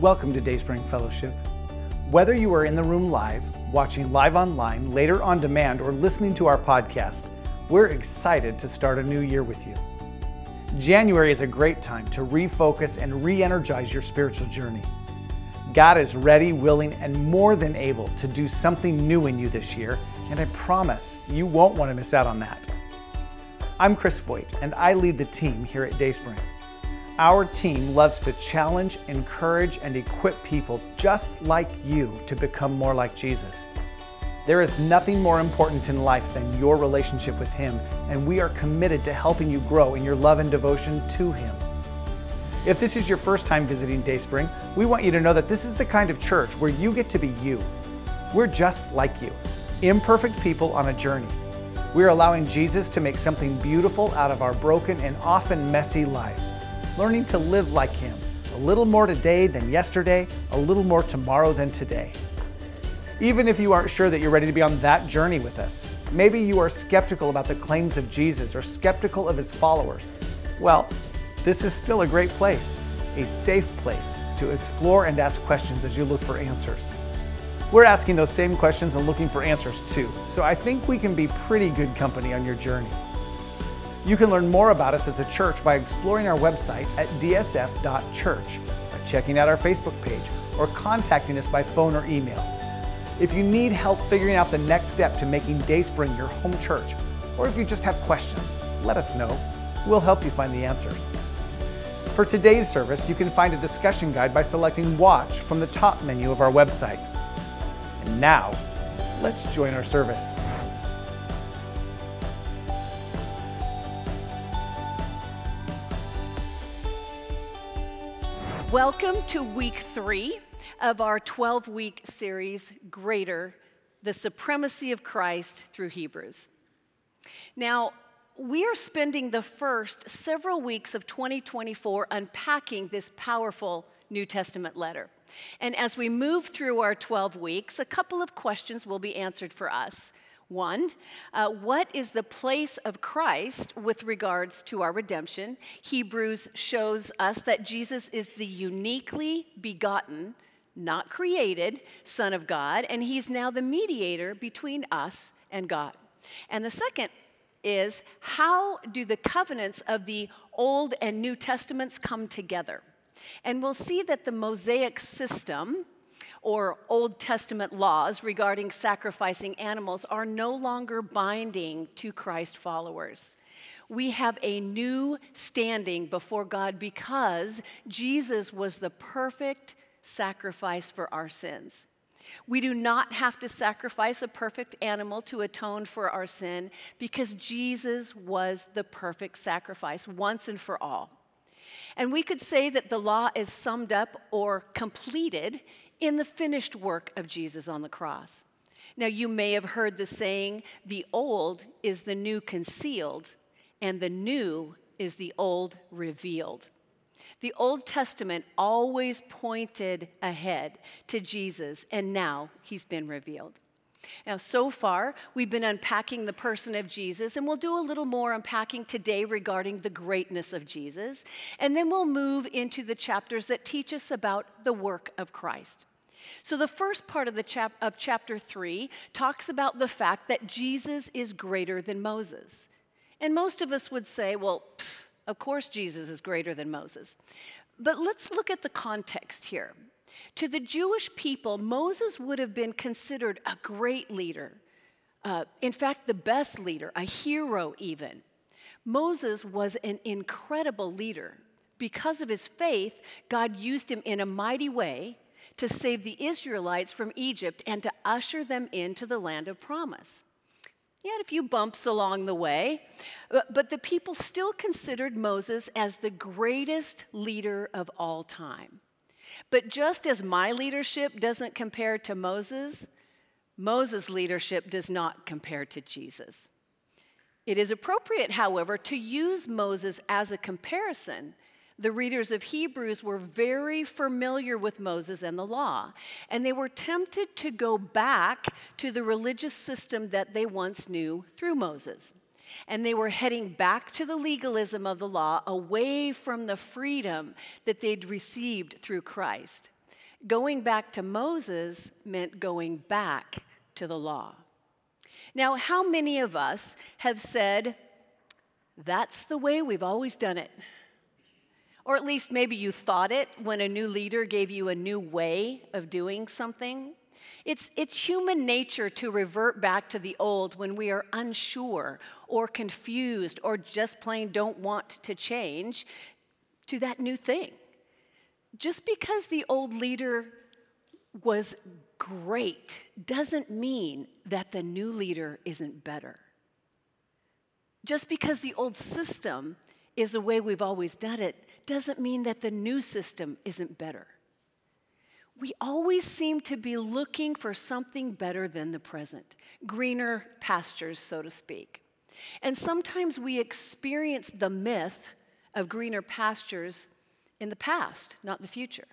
Welcome to Dayspring Fellowship. Whether you are in the room live, watching live online, later on demand, or listening to our podcast, we're excited to start a new year with you. January is a great time to refocus and re energize your spiritual journey. God is ready, willing, and more than able to do something new in you this year, and I promise you won't want to miss out on that. I'm Chris Voigt, and I lead the team here at Dayspring. Our team loves to challenge, encourage, and equip people just like you to become more like Jesus. There is nothing more important in life than your relationship with Him, and we are committed to helping you grow in your love and devotion to Him. If this is your first time visiting Dayspring, we want you to know that this is the kind of church where you get to be you. We're just like you, imperfect people on a journey. We're allowing Jesus to make something beautiful out of our broken and often messy lives learning to live like Him. A little more today than yesterday, a little more tomorrow than today. Even if you aren't sure that you're ready to be on that journey with us, maybe you are skeptical about the claims of Jesus or skeptical of His followers, well, this is still a great place, a safe place to explore and ask questions as you look for answers. We're asking those same questions and looking for answers too, so I think we can be pretty good company on your journey. You can learn more about us as a church by exploring our website at dsf.church, by checking out our Facebook page, or contacting us by phone or email. If you need help figuring out the next step to making Dayspring your home church, or if you just have questions, let us know. We'll help you find the answers. For today's service, you can find a discussion guide by selecting Watch from the top menu of our website. And now, let's join our service. Welcome to week three of our 12 week series, Greater the Supremacy of Christ through Hebrews. Now, we are spending the first several weeks of 2024 unpacking this powerful New Testament letter. And as we move through our 12 weeks, a couple of questions will be answered for us. One, uh, what is the place of Christ with regards to our redemption? Hebrews shows us that Jesus is the uniquely begotten, not created, Son of God, and he's now the mediator between us and God. And the second is how do the covenants of the Old and New Testaments come together? And we'll see that the Mosaic system or Old Testament laws regarding sacrificing animals are no longer binding to Christ followers. We have a new standing before God because Jesus was the perfect sacrifice for our sins. We do not have to sacrifice a perfect animal to atone for our sin because Jesus was the perfect sacrifice once and for all. And we could say that the law is summed up or completed in the finished work of Jesus on the cross. Now, you may have heard the saying, the old is the new concealed, and the new is the old revealed. The Old Testament always pointed ahead to Jesus, and now he's been revealed. Now, so far, we've been unpacking the person of Jesus, and we'll do a little more unpacking today regarding the greatness of Jesus. And then we'll move into the chapters that teach us about the work of Christ. So, the first part of, the chap- of chapter 3 talks about the fact that Jesus is greater than Moses. And most of us would say, well, pff, of course Jesus is greater than Moses. But let's look at the context here. To the Jewish people, Moses would have been considered a great leader. Uh, in fact, the best leader, a hero even. Moses was an incredible leader. Because of his faith, God used him in a mighty way to save the Israelites from Egypt and to usher them into the land of promise. He had a few bumps along the way, but the people still considered Moses as the greatest leader of all time. But just as my leadership doesn't compare to Moses, Moses' leadership does not compare to Jesus. It is appropriate, however, to use Moses as a comparison the readers of Hebrews were very familiar with Moses and the law, and they were tempted to go back to the religious system that they once knew through Moses. And they were heading back to the legalism of the law, away from the freedom that they'd received through Christ. Going back to Moses meant going back to the law. Now, how many of us have said, that's the way we've always done it? Or at least maybe you thought it when a new leader gave you a new way of doing something. It's, it's human nature to revert back to the old when we are unsure or confused or just plain don't want to change to that new thing. Just because the old leader was great doesn't mean that the new leader isn't better. Just because the old system is the way we've always done it doesn't mean that the new system isn't better. We always seem to be looking for something better than the present, greener pastures, so to speak. And sometimes we experience the myth of greener pastures in the past, not the future.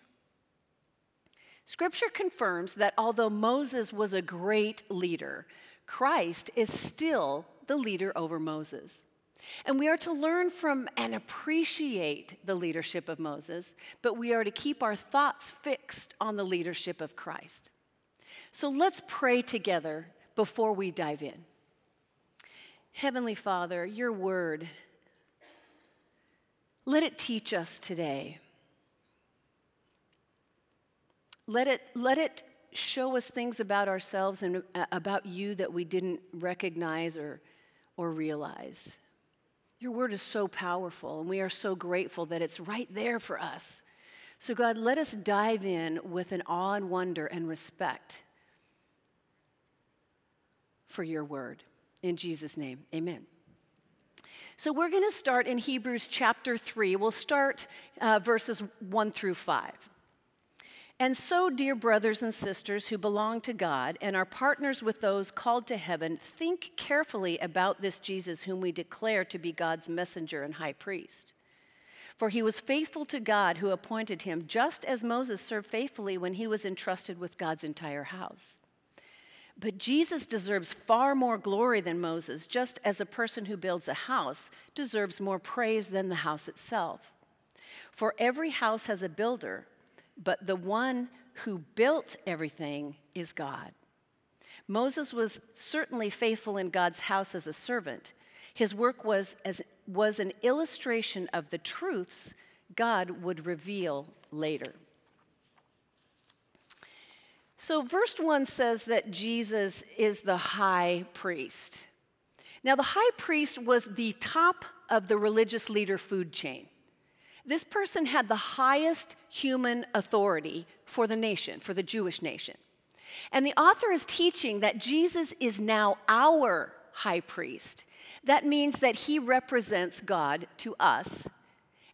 Scripture confirms that although Moses was a great leader, Christ is still the leader over Moses. And we are to learn from and appreciate the leadership of Moses, but we are to keep our thoughts fixed on the leadership of Christ. So let's pray together before we dive in. Heavenly Father, your word, let it teach us today. Let it, let it show us things about ourselves and uh, about you that we didn't recognize or, or realize. Your word is so powerful, and we are so grateful that it's right there for us. So, God, let us dive in with an awe and wonder and respect for your word. In Jesus' name, amen. So, we're going to start in Hebrews chapter 3. We'll start uh, verses 1 through 5. And so, dear brothers and sisters who belong to God and are partners with those called to heaven, think carefully about this Jesus whom we declare to be God's messenger and high priest. For he was faithful to God who appointed him, just as Moses served faithfully when he was entrusted with God's entire house. But Jesus deserves far more glory than Moses, just as a person who builds a house deserves more praise than the house itself. For every house has a builder but the one who built everything is God. Moses was certainly faithful in God's house as a servant. His work was, as, was an illustration of the truths God would reveal later. So, verse 1 says that Jesus is the high priest. Now, the high priest was the top of the religious leader food chain. This person had the highest human authority for the nation, for the Jewish nation. And the author is teaching that Jesus is now our high priest. That means that he represents God to us.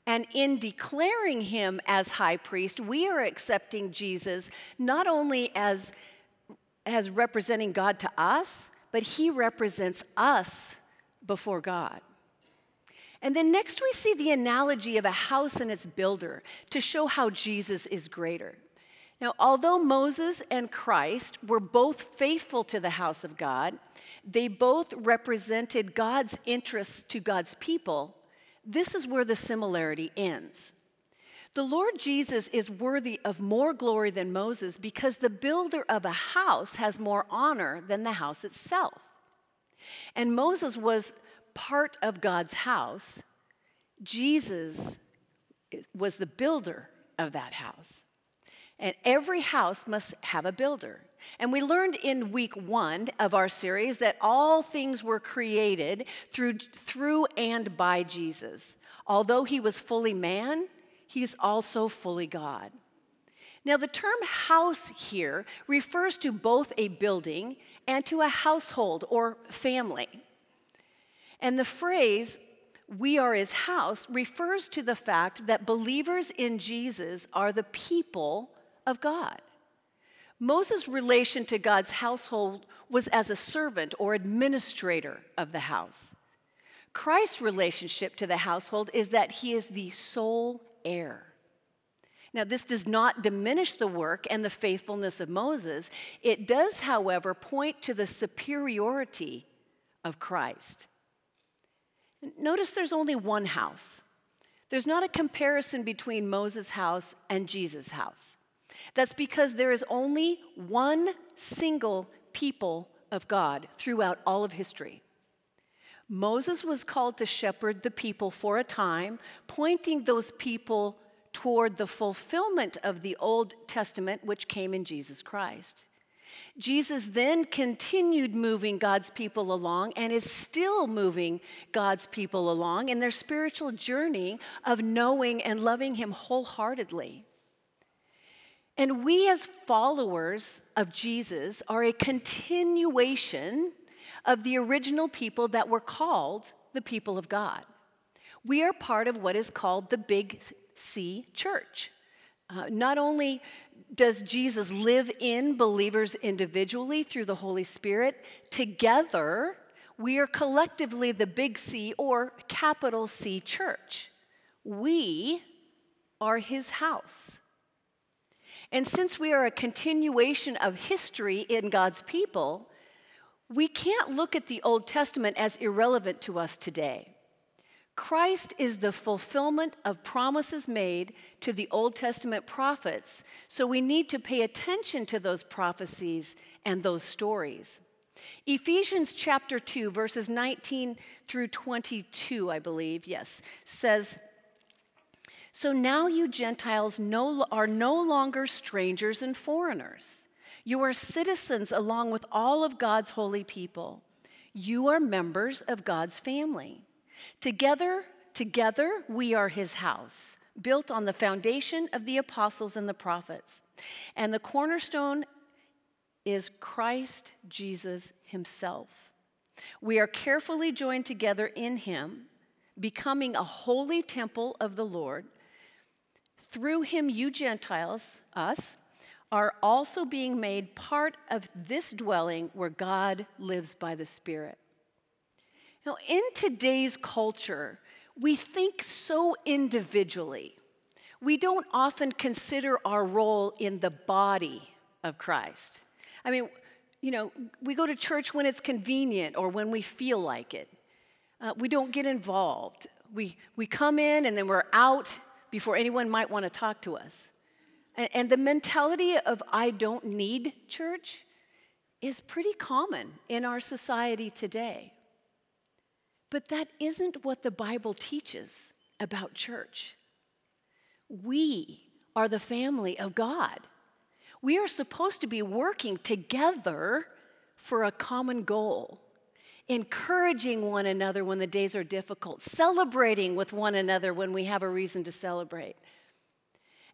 And in declaring him as high priest, we are accepting Jesus not only as, as representing God to us, but he represents us before God. And then next, we see the analogy of a house and its builder to show how Jesus is greater. Now, although Moses and Christ were both faithful to the house of God, they both represented God's interests to God's people. This is where the similarity ends. The Lord Jesus is worthy of more glory than Moses because the builder of a house has more honor than the house itself. And Moses was part of God's house, Jesus was the builder of that house. And every house must have a builder. And we learned in week one of our series that all things were created through, through and by Jesus. Although he was fully man, he's also fully God. Now, the term house here refers to both a building and to a household or family. And the phrase, we are his house, refers to the fact that believers in Jesus are the people of God. Moses' relation to God's household was as a servant or administrator of the house. Christ's relationship to the household is that he is the sole heir. Now, this does not diminish the work and the faithfulness of Moses. It does, however, point to the superiority of Christ. Notice there's only one house. There's not a comparison between Moses' house and Jesus' house. That's because there is only one single people of God throughout all of history. Moses was called to shepherd the people for a time, pointing those people toward the fulfillment of the Old Testament, which came in Jesus Christ. Jesus then continued moving God's people along and is still moving God's people along in their spiritual journey of knowing and loving Him wholeheartedly. And we, as followers of Jesus, are a continuation of the original people that were called the people of God. We are part of what is called the Big C Church. Uh, not only does Jesus live in believers individually through the Holy Spirit, together we are collectively the Big C or capital C Church. We are his house. And since we are a continuation of history in God's people, we can't look at the Old Testament as irrelevant to us today. Christ is the fulfillment of promises made to the Old Testament prophets, so we need to pay attention to those prophecies and those stories. Ephesians chapter 2, verses 19 through 22, I believe, yes, says, So now you Gentiles no, are no longer strangers and foreigners. You are citizens along with all of God's holy people. You are members of God's family. Together, together we are his house, built on the foundation of the apostles and the prophets. And the cornerstone is Christ Jesus himself. We are carefully joined together in him, becoming a holy temple of the Lord. Through him, you Gentiles, us, are also being made part of this dwelling where God lives by the Spirit. Now, in today's culture, we think so individually. We don't often consider our role in the body of Christ. I mean, you know, we go to church when it's convenient or when we feel like it. Uh, we don't get involved. We, we come in and then we're out before anyone might want to talk to us. And, and the mentality of I don't need church is pretty common in our society today. But that isn't what the Bible teaches about church. We are the family of God. We are supposed to be working together for a common goal, encouraging one another when the days are difficult, celebrating with one another when we have a reason to celebrate.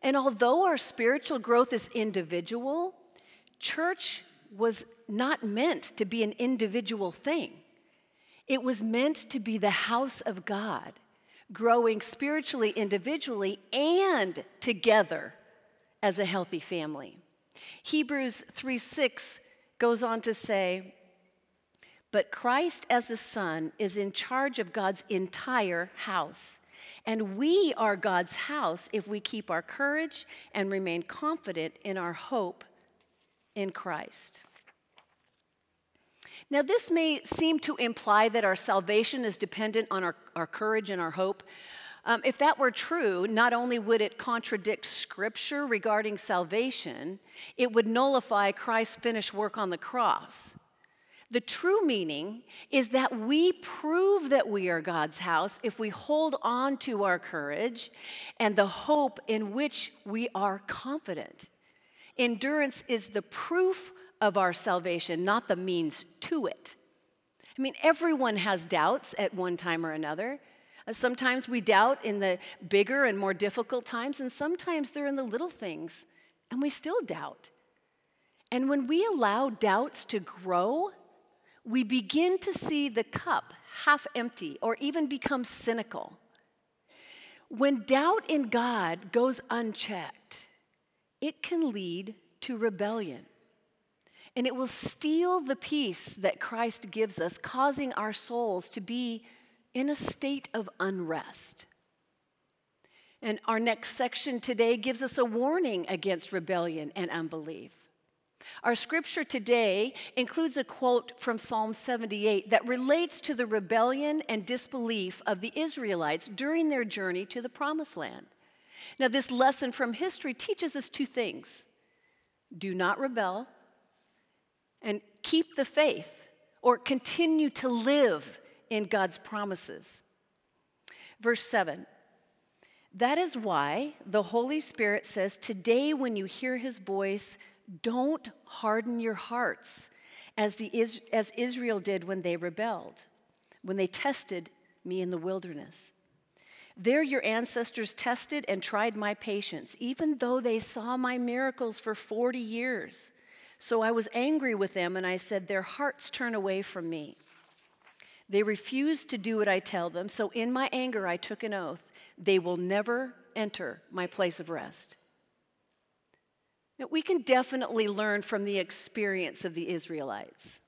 And although our spiritual growth is individual, church was not meant to be an individual thing. It was meant to be the house of God, growing spiritually, individually, and together as a healthy family. Hebrews 3 6 goes on to say, But Christ as the Son is in charge of God's entire house. And we are God's house if we keep our courage and remain confident in our hope in Christ. Now, this may seem to imply that our salvation is dependent on our, our courage and our hope. Um, if that were true, not only would it contradict scripture regarding salvation, it would nullify Christ's finished work on the cross. The true meaning is that we prove that we are God's house if we hold on to our courage and the hope in which we are confident. Endurance is the proof of our salvation, not the means to it. I mean, everyone has doubts at one time or another. Uh, sometimes we doubt in the bigger and more difficult times, and sometimes they're in the little things, and we still doubt. And when we allow doubts to grow, we begin to see the cup half empty or even become cynical. When doubt in God goes unchecked, it can lead to rebellion and it will steal the peace that Christ gives us, causing our souls to be in a state of unrest. And our next section today gives us a warning against rebellion and unbelief. Our scripture today includes a quote from Psalm 78 that relates to the rebellion and disbelief of the Israelites during their journey to the promised land. Now, this lesson from history teaches us two things do not rebel and keep the faith or continue to live in God's promises. Verse 7 That is why the Holy Spirit says, Today, when you hear his voice, don't harden your hearts as, the, as Israel did when they rebelled, when they tested me in the wilderness. There, your ancestors tested and tried my patience, even though they saw my miracles for 40 years. So I was angry with them, and I said, Their hearts turn away from me. They refuse to do what I tell them, so in my anger I took an oath they will never enter my place of rest. Now, we can definitely learn from the experience of the Israelites.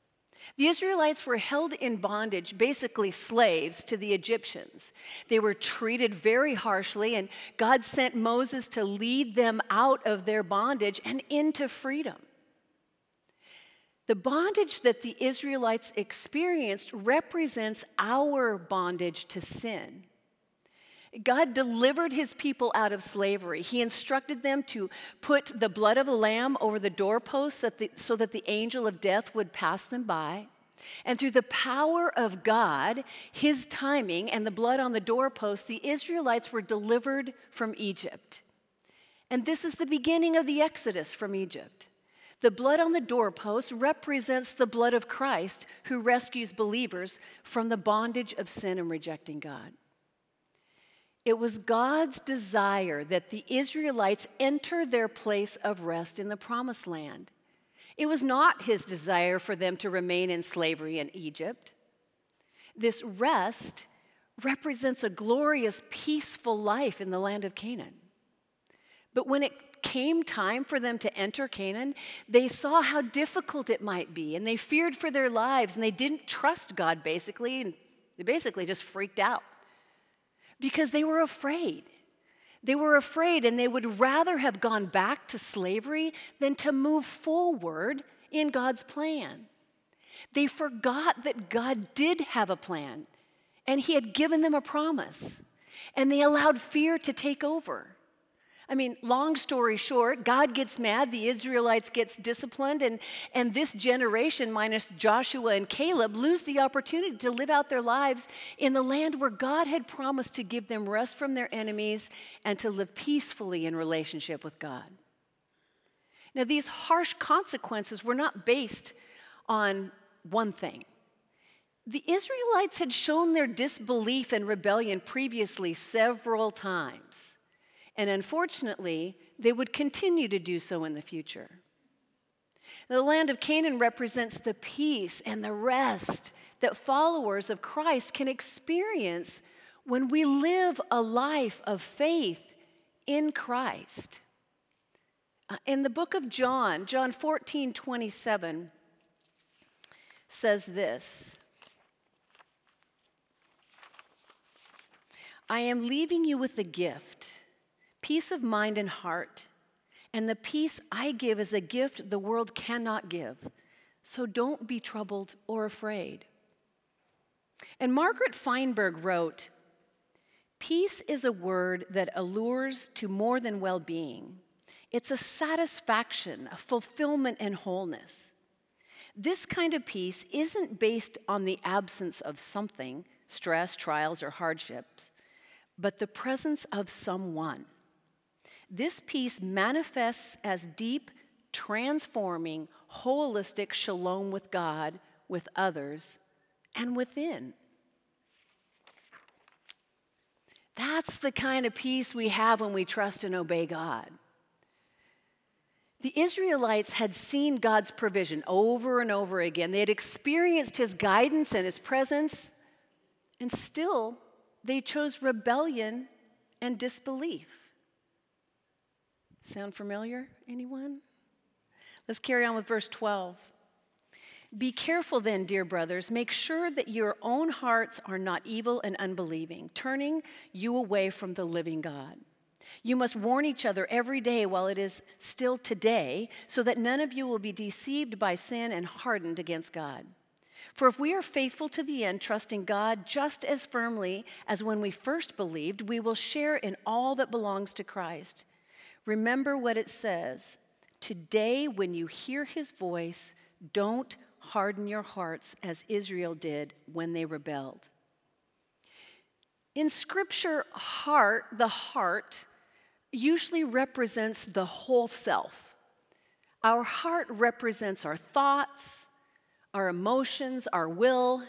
The Israelites were held in bondage, basically slaves, to the Egyptians. They were treated very harshly, and God sent Moses to lead them out of their bondage and into freedom. The bondage that the Israelites experienced represents our bondage to sin. God delivered his people out of slavery. He instructed them to put the blood of a lamb over the doorposts so that the angel of death would pass them by. And through the power of God, his timing, and the blood on the doorpost, the Israelites were delivered from Egypt. And this is the beginning of the Exodus from Egypt. The blood on the doorpost represents the blood of Christ who rescues believers from the bondage of sin and rejecting God. It was God's desire that the Israelites enter their place of rest in the promised land. It was not his desire for them to remain in slavery in Egypt. This rest represents a glorious, peaceful life in the land of Canaan. But when it came time for them to enter Canaan, they saw how difficult it might be, and they feared for their lives, and they didn't trust God, basically, and they basically just freaked out because they were afraid. They were afraid and they would rather have gone back to slavery than to move forward in God's plan. They forgot that God did have a plan and He had given them a promise, and they allowed fear to take over. I mean, long story short, God gets mad, the Israelites gets disciplined, and, and this generation, minus Joshua and Caleb, lose the opportunity to live out their lives in the land where God had promised to give them rest from their enemies and to live peacefully in relationship with God. Now, these harsh consequences were not based on one thing. The Israelites had shown their disbelief and rebellion previously several times. And unfortunately, they would continue to do so in the future. The land of Canaan represents the peace and the rest that followers of Christ can experience when we live a life of faith in Christ. Uh, in the book of John, John 14 27 says this I am leaving you with a gift peace of mind and heart. And the peace I give is a gift the world cannot give. So don't be troubled or afraid. And Margaret Feinberg wrote Peace is a word that allures to more than well being, it's a satisfaction, a fulfillment, and wholeness. This kind of peace isn't based on the absence of something, stress, trials, or hardships, but the presence of someone. This peace manifests as deep, transforming, holistic shalom with God, with others, and within. That's the kind of peace we have when we trust and obey God. The Israelites had seen God's provision over and over again. They had experienced his guidance and his presence, and still they chose rebellion and disbelief. Sound familiar? Anyone? Let's carry on with verse 12. Be careful then, dear brothers. Make sure that your own hearts are not evil and unbelieving, turning you away from the living God. You must warn each other every day while it is still today, so that none of you will be deceived by sin and hardened against God. For if we are faithful to the end, trusting God just as firmly as when we first believed, we will share in all that belongs to Christ. Remember what it says Today, when you hear his voice, don't harden your hearts as Israel did when they rebelled. In Scripture, heart, the heart, usually represents the whole self. Our heart represents our thoughts, our emotions, our will.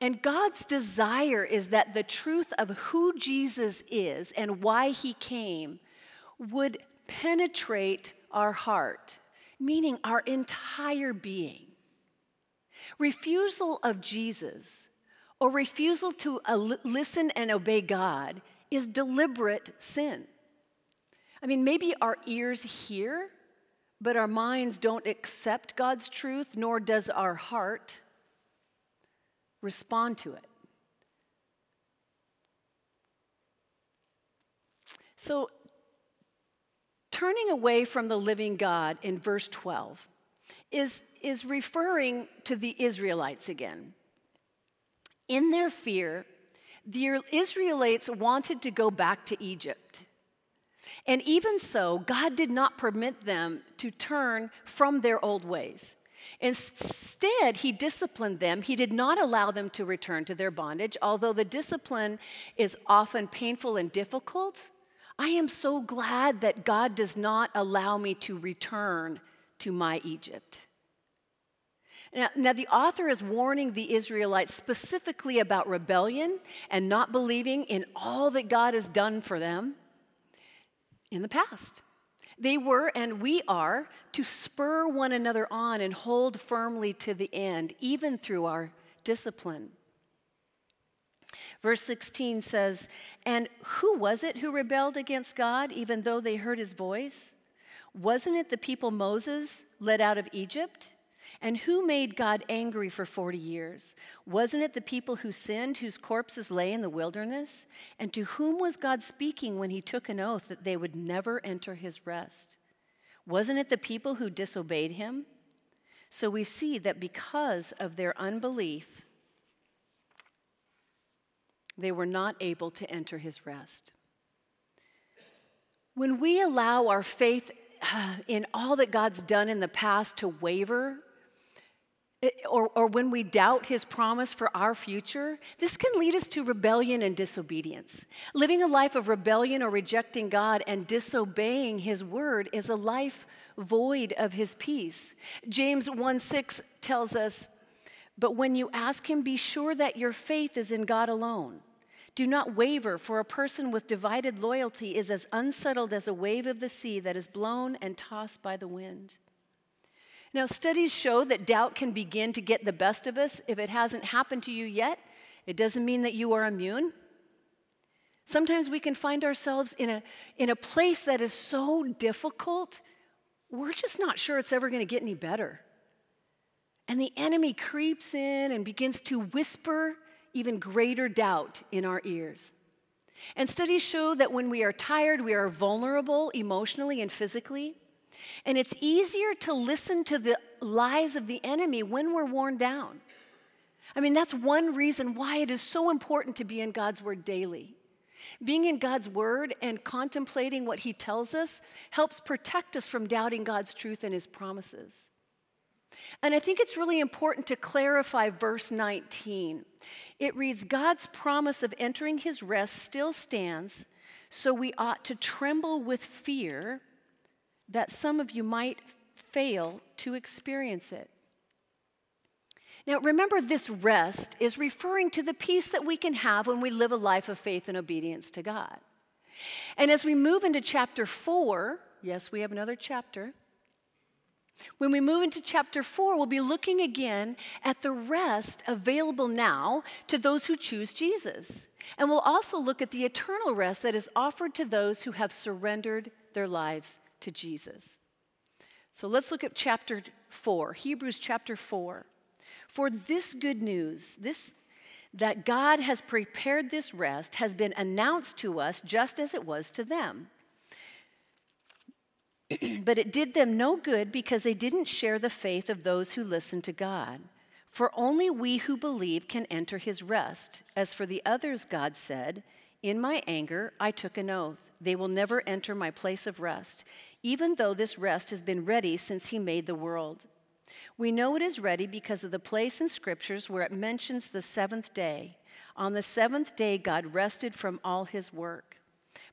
And God's desire is that the truth of who Jesus is and why he came would penetrate our heart, meaning our entire being. Refusal of Jesus or refusal to uh, listen and obey God is deliberate sin. I mean, maybe our ears hear, but our minds don't accept God's truth, nor does our heart respond to it. So, turning away from the living God in verse 12 is, is referring to the Israelites again. In their fear, the Israelites wanted to go back to Egypt. And even so, God did not permit them to turn from their old ways. Instead, He disciplined them. He did not allow them to return to their bondage. Although the discipline is often painful and difficult, I am so glad that God does not allow me to return to my Egypt. Now, now, the author is warning the Israelites specifically about rebellion and not believing in all that God has done for them in the past. They were, and we are, to spur one another on and hold firmly to the end, even through our discipline. Verse 16 says, And who was it who rebelled against God, even though they heard his voice? Wasn't it the people Moses led out of Egypt? And who made God angry for 40 years? Wasn't it the people who sinned, whose corpses lay in the wilderness? And to whom was God speaking when he took an oath that they would never enter his rest? Wasn't it the people who disobeyed him? So we see that because of their unbelief, they were not able to enter his rest. When we allow our faith in all that God's done in the past to waver, eh, or, or when we doubt his promise for our future, this can lead us to rebellion and disobedience. Living a life of rebellion or rejecting God and disobeying his word is a life void of his peace. James 1 6 tells us, But when you ask him, be sure that your faith is in God alone. Do not waver, for a person with divided loyalty is as unsettled as a wave of the sea that is blown and tossed by the wind. Now, studies show that doubt can begin to get the best of us. If it hasn't happened to you yet, it doesn't mean that you are immune. Sometimes we can find ourselves in a, in a place that is so difficult, we're just not sure it's ever going to get any better. And the enemy creeps in and begins to whisper even greater doubt in our ears. And studies show that when we are tired, we are vulnerable emotionally and physically. And it's easier to listen to the lies of the enemy when we're worn down. I mean, that's one reason why it is so important to be in God's Word daily. Being in God's Word and contemplating what He tells us helps protect us from doubting God's truth and His promises. And I think it's really important to clarify verse 19. It reads God's promise of entering His rest still stands, so we ought to tremble with fear that some of you might fail to experience it. Now, remember, this rest is referring to the peace that we can have when we live a life of faith and obedience to God. And as we move into chapter four, yes, we have another chapter. When we move into chapter four, we'll be looking again at the rest available now to those who choose Jesus. And we'll also look at the eternal rest that is offered to those who have surrendered their lives to Jesus. So let's look at chapter 4, Hebrews chapter 4. For this good news, this that God has prepared this rest has been announced to us just as it was to them. but it did them no good because they didn't share the faith of those who listened to God. For only we who believe can enter his rest. As for the others, God said, In my anger I took an oath. They will never enter my place of rest, even though this rest has been ready since he made the world. We know it is ready because of the place in scriptures where it mentions the seventh day. On the seventh day, God rested from all his work.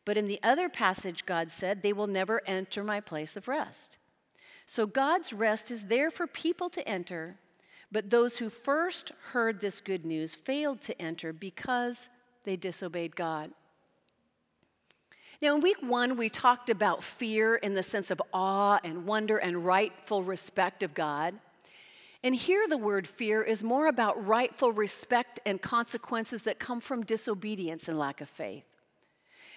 But in the other passage, God said, They will never enter my place of rest. So God's rest is there for people to enter, but those who first heard this good news failed to enter because they disobeyed God. Now, in week one, we talked about fear in the sense of awe and wonder and rightful respect of God. And here, the word fear is more about rightful respect and consequences that come from disobedience and lack of faith.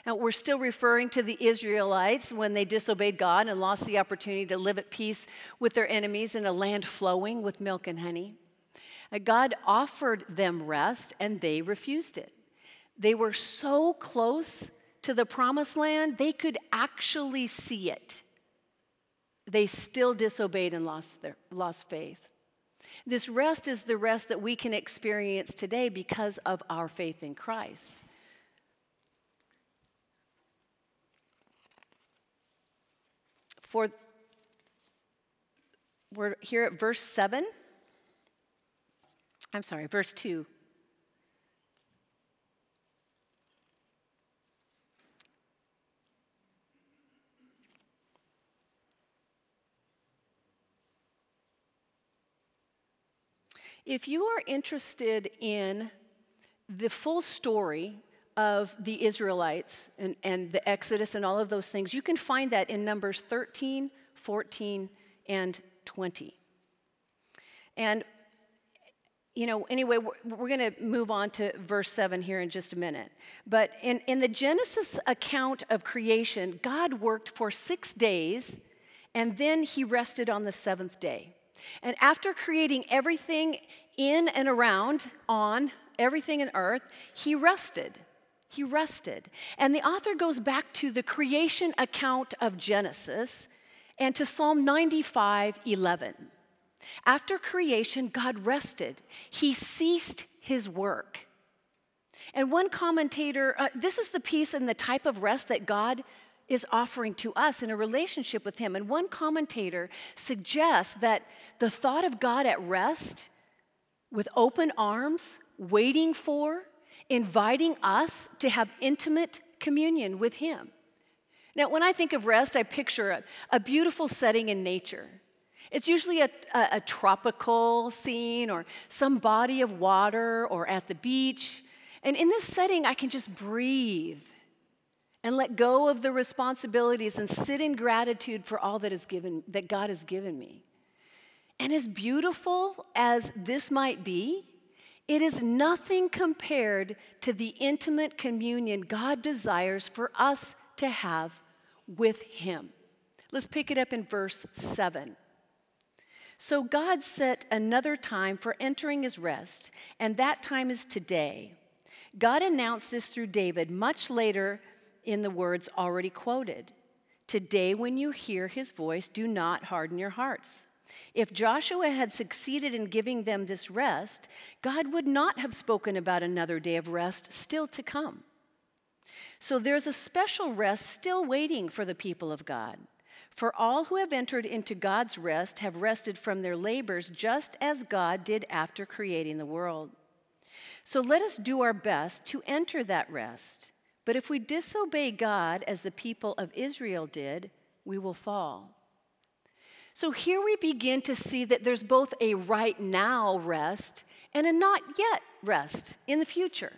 Now, we're still referring to the Israelites when they disobeyed God and lost the opportunity to live at peace with their enemies in a land flowing with milk and honey. Uh, God offered them rest and they refused it. They were so close to the promised land, they could actually see it. They still disobeyed and lost, their, lost faith. This rest is the rest that we can experience today because of our faith in Christ. For we're here at verse 7. I'm sorry, verse 2. If you are interested in the full story of the Israelites and, and the Exodus and all of those things, you can find that in Numbers 13, 14, and 20. And, you know, anyway, we're, we're going to move on to verse 7 here in just a minute. But in, in the Genesis account of creation, God worked for six days and then he rested on the seventh day. And after creating everything in and around, on everything in earth, he rested. He rested. And the author goes back to the creation account of Genesis and to Psalm 95 11. After creation, God rested, He ceased His work. And one commentator, uh, this is the peace and the type of rest that God is offering to us in a relationship with Him. And one commentator suggests that the thought of God at rest, with open arms, waiting for, inviting us to have intimate communion with Him. Now, when I think of rest, I picture a, a beautiful setting in nature. It's usually a, a, a tropical scene or some body of water or at the beach. And in this setting, I can just breathe and let go of the responsibilities and sit in gratitude for all that is given that God has given me. And as beautiful as this might be, it is nothing compared to the intimate communion God desires for us to have with Him. Let's pick it up in verse 7. So God set another time for entering His rest, and that time is today. God announced this through David much later in the words already quoted. Today, when you hear his voice, do not harden your hearts. If Joshua had succeeded in giving them this rest, God would not have spoken about another day of rest still to come. So there's a special rest still waiting for the people of God. For all who have entered into God's rest have rested from their labors just as God did after creating the world. So let us do our best to enter that rest. But if we disobey God as the people of Israel did, we will fall. So here we begin to see that there's both a right now rest and a not yet rest in the future.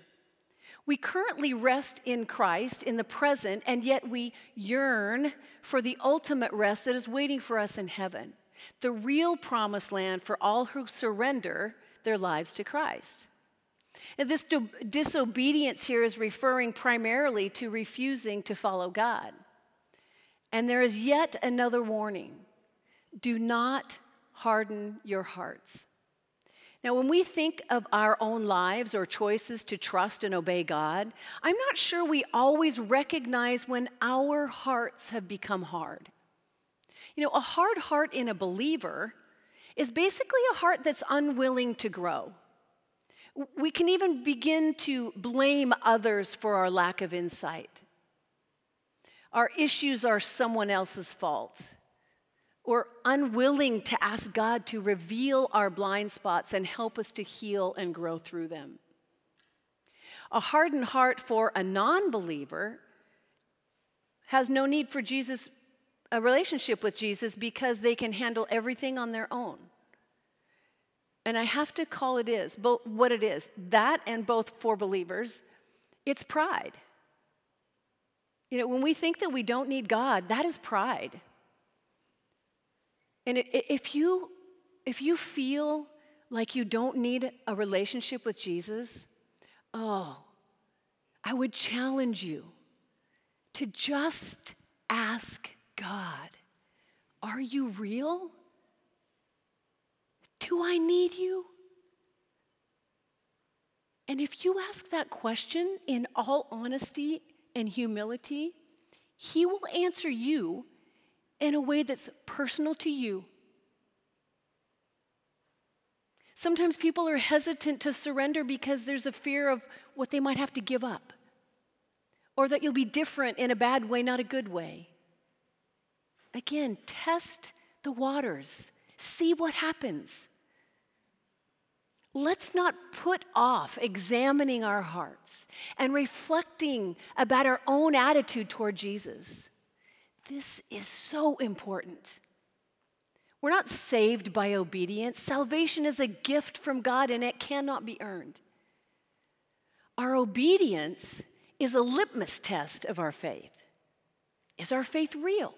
We currently rest in Christ in the present, and yet we yearn for the ultimate rest that is waiting for us in heaven, the real promised land for all who surrender their lives to Christ. And this disobedience here is referring primarily to refusing to follow God. And there is yet another warning do not harden your hearts. Now, when we think of our own lives or choices to trust and obey God, I'm not sure we always recognize when our hearts have become hard. You know, a hard heart in a believer is basically a heart that's unwilling to grow. We can even begin to blame others for our lack of insight. Our issues are someone else's fault. Or unwilling to ask God to reveal our blind spots and help us to heal and grow through them. A hardened heart for a non believer has no need for Jesus, a relationship with Jesus, because they can handle everything on their own. And I have to call it is, but what it is. That and both for believers, it's pride. You know, when we think that we don't need God, that is pride. And if you if you feel like you don't need a relationship with Jesus, oh, I would challenge you to just ask God, are you real? Do I need you? And if you ask that question in all honesty and humility, He will answer you in a way that's personal to you. Sometimes people are hesitant to surrender because there's a fear of what they might have to give up, or that you'll be different in a bad way, not a good way. Again, test the waters, see what happens. Let's not put off examining our hearts and reflecting about our own attitude toward Jesus. This is so important. We're not saved by obedience. Salvation is a gift from God and it cannot be earned. Our obedience is a litmus test of our faith. Is our faith real?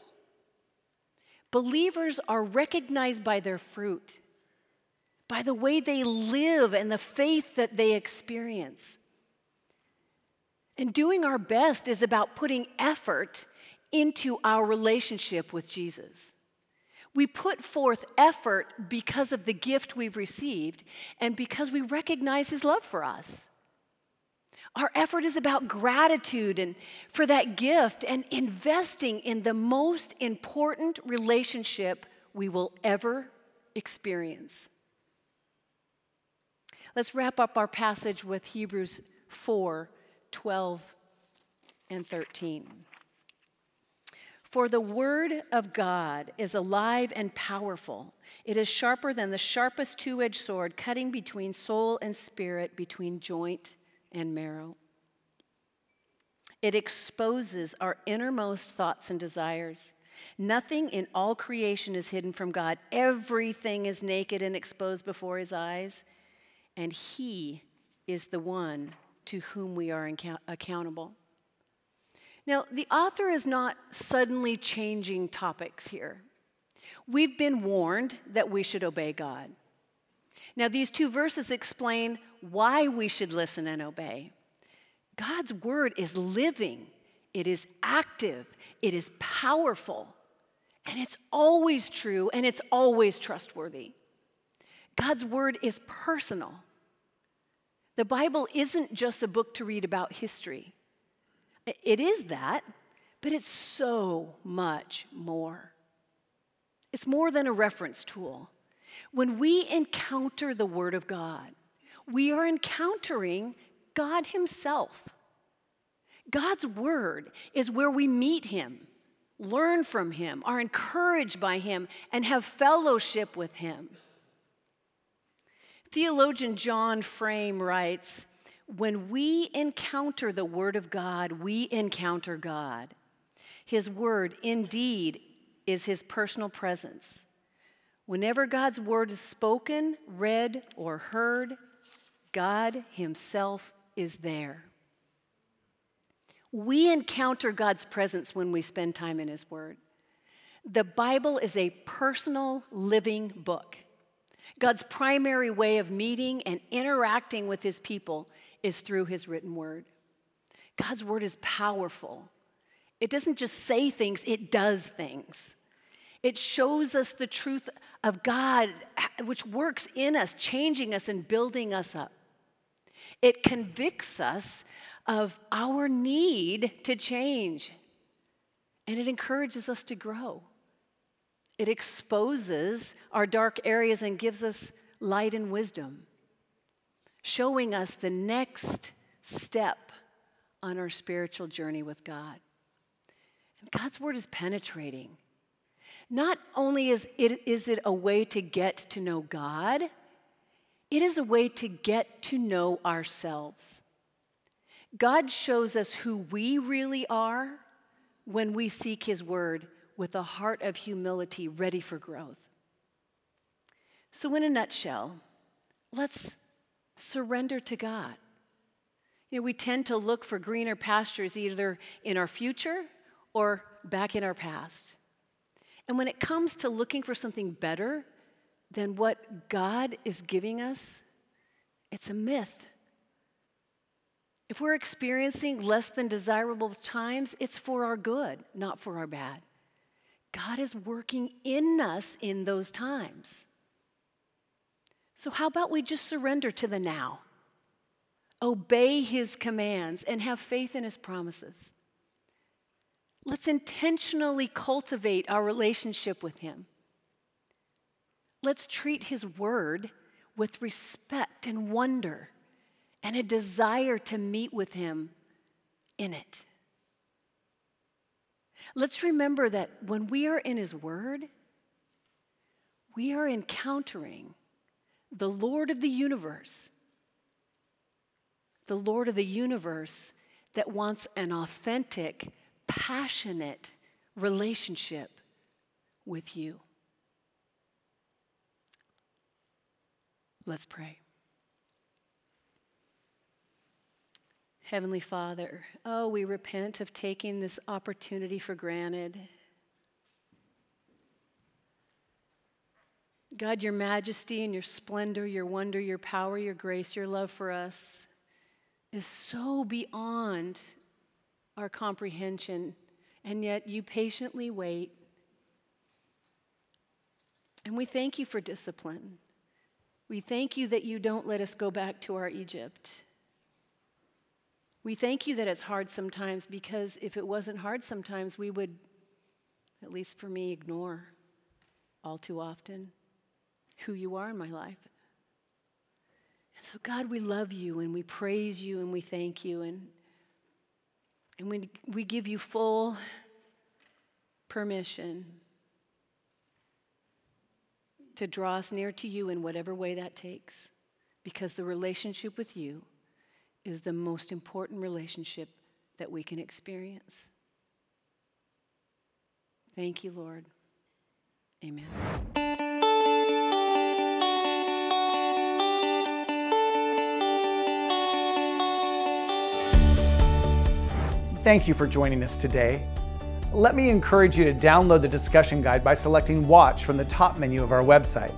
Believers are recognized by their fruit by the way they live and the faith that they experience. And doing our best is about putting effort into our relationship with Jesus. We put forth effort because of the gift we've received and because we recognize his love for us. Our effort is about gratitude and for that gift and investing in the most important relationship we will ever experience. Let's wrap up our passage with Hebrews 4 12 and 13. For the word of God is alive and powerful. It is sharper than the sharpest two edged sword, cutting between soul and spirit, between joint and marrow. It exposes our innermost thoughts and desires. Nothing in all creation is hidden from God. Everything is naked and exposed before his eyes and He is the one to whom we are accountable. Now, the author is not suddenly changing topics here. We've been warned that we should obey God. Now, these two verses explain why we should listen and obey. God's word is living, it is active, it is powerful, and it's always true and it's always trustworthy. God's word is personal. The Bible isn't just a book to read about history. It is that, but it's so much more. It's more than a reference tool. When we encounter the Word of God, we are encountering God Himself. God's Word is where we meet Him, learn from Him, are encouraged by Him, and have fellowship with Him. Theologian John Frame writes When we encounter the Word of God, we encounter God. His Word indeed is His personal presence. Whenever God's Word is spoken, read, or heard, God Himself is there. We encounter God's presence when we spend time in His Word. The Bible is a personal, living book. God's primary way of meeting and interacting with his people is through his written word. God's word is powerful. It doesn't just say things, it does things. It shows us the truth of God, which works in us, changing us and building us up. It convicts us of our need to change, and it encourages us to grow. It exposes our dark areas and gives us light and wisdom, showing us the next step on our spiritual journey with God. And God's word is penetrating. Not only is it, is it a way to get to know God, it is a way to get to know ourselves. God shows us who we really are when we seek His word with a heart of humility ready for growth. So, in a nutshell, let's surrender to God. You know, we tend to look for greener pastures either in our future or back in our past. And when it comes to looking for something better than what God is giving us, it's a myth. If we're experiencing less than desirable times, it's for our good, not for our bad. God is working in us in those times. So, how about we just surrender to the now? Obey his commands and have faith in his promises. Let's intentionally cultivate our relationship with him. Let's treat his word with respect and wonder and a desire to meet with him in it. Let's remember that when we are in His Word, we are encountering the Lord of the universe, the Lord of the universe that wants an authentic, passionate relationship with you. Let's pray. Heavenly Father, oh, we repent of taking this opportunity for granted. God, your majesty and your splendor, your wonder, your power, your grace, your love for us is so beyond our comprehension, and yet you patiently wait. And we thank you for discipline. We thank you that you don't let us go back to our Egypt. We thank you that it's hard sometimes because if it wasn't hard sometimes, we would, at least for me, ignore all too often who you are in my life. And so, God, we love you and we praise you and we thank you and, and we, we give you full permission to draw us near to you in whatever way that takes because the relationship with you is the most important relationship that we can experience. Thank you, Lord. Amen. Thank you for joining us today. Let me encourage you to download the discussion guide by selecting Watch from the top menu of our website.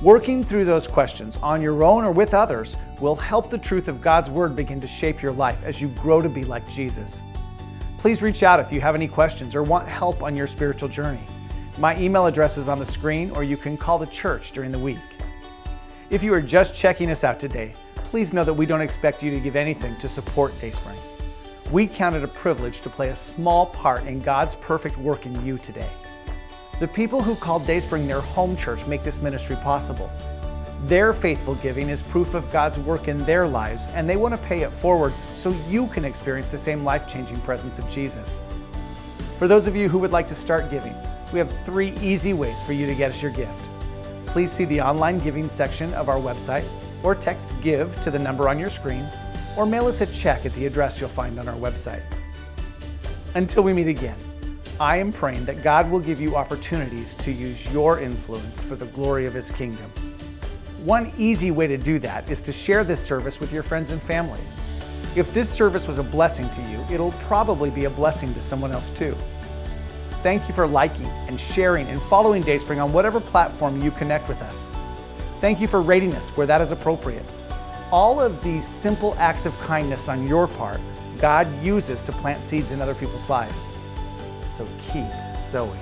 Working through those questions on your own or with others will help the truth of God's Word begin to shape your life as you grow to be like Jesus. Please reach out if you have any questions or want help on your spiritual journey. My email address is on the screen, or you can call the church during the week. If you are just checking us out today, please know that we don't expect you to give anything to support Dayspring. We count it a privilege to play a small part in God's perfect work in you today. The people who called Dayspring their home church make this ministry possible. Their faithful giving is proof of God's work in their lives, and they want to pay it forward so you can experience the same life changing presence of Jesus. For those of you who would like to start giving, we have three easy ways for you to get us your gift. Please see the online giving section of our website, or text GIVE to the number on your screen, or mail us a check at the address you'll find on our website. Until we meet again. I am praying that God will give you opportunities to use your influence for the glory of His kingdom. One easy way to do that is to share this service with your friends and family. If this service was a blessing to you, it'll probably be a blessing to someone else too. Thank you for liking and sharing and following Dayspring on whatever platform you connect with us. Thank you for rating us where that is appropriate. All of these simple acts of kindness on your part, God uses to plant seeds in other people's lives so keep sowing.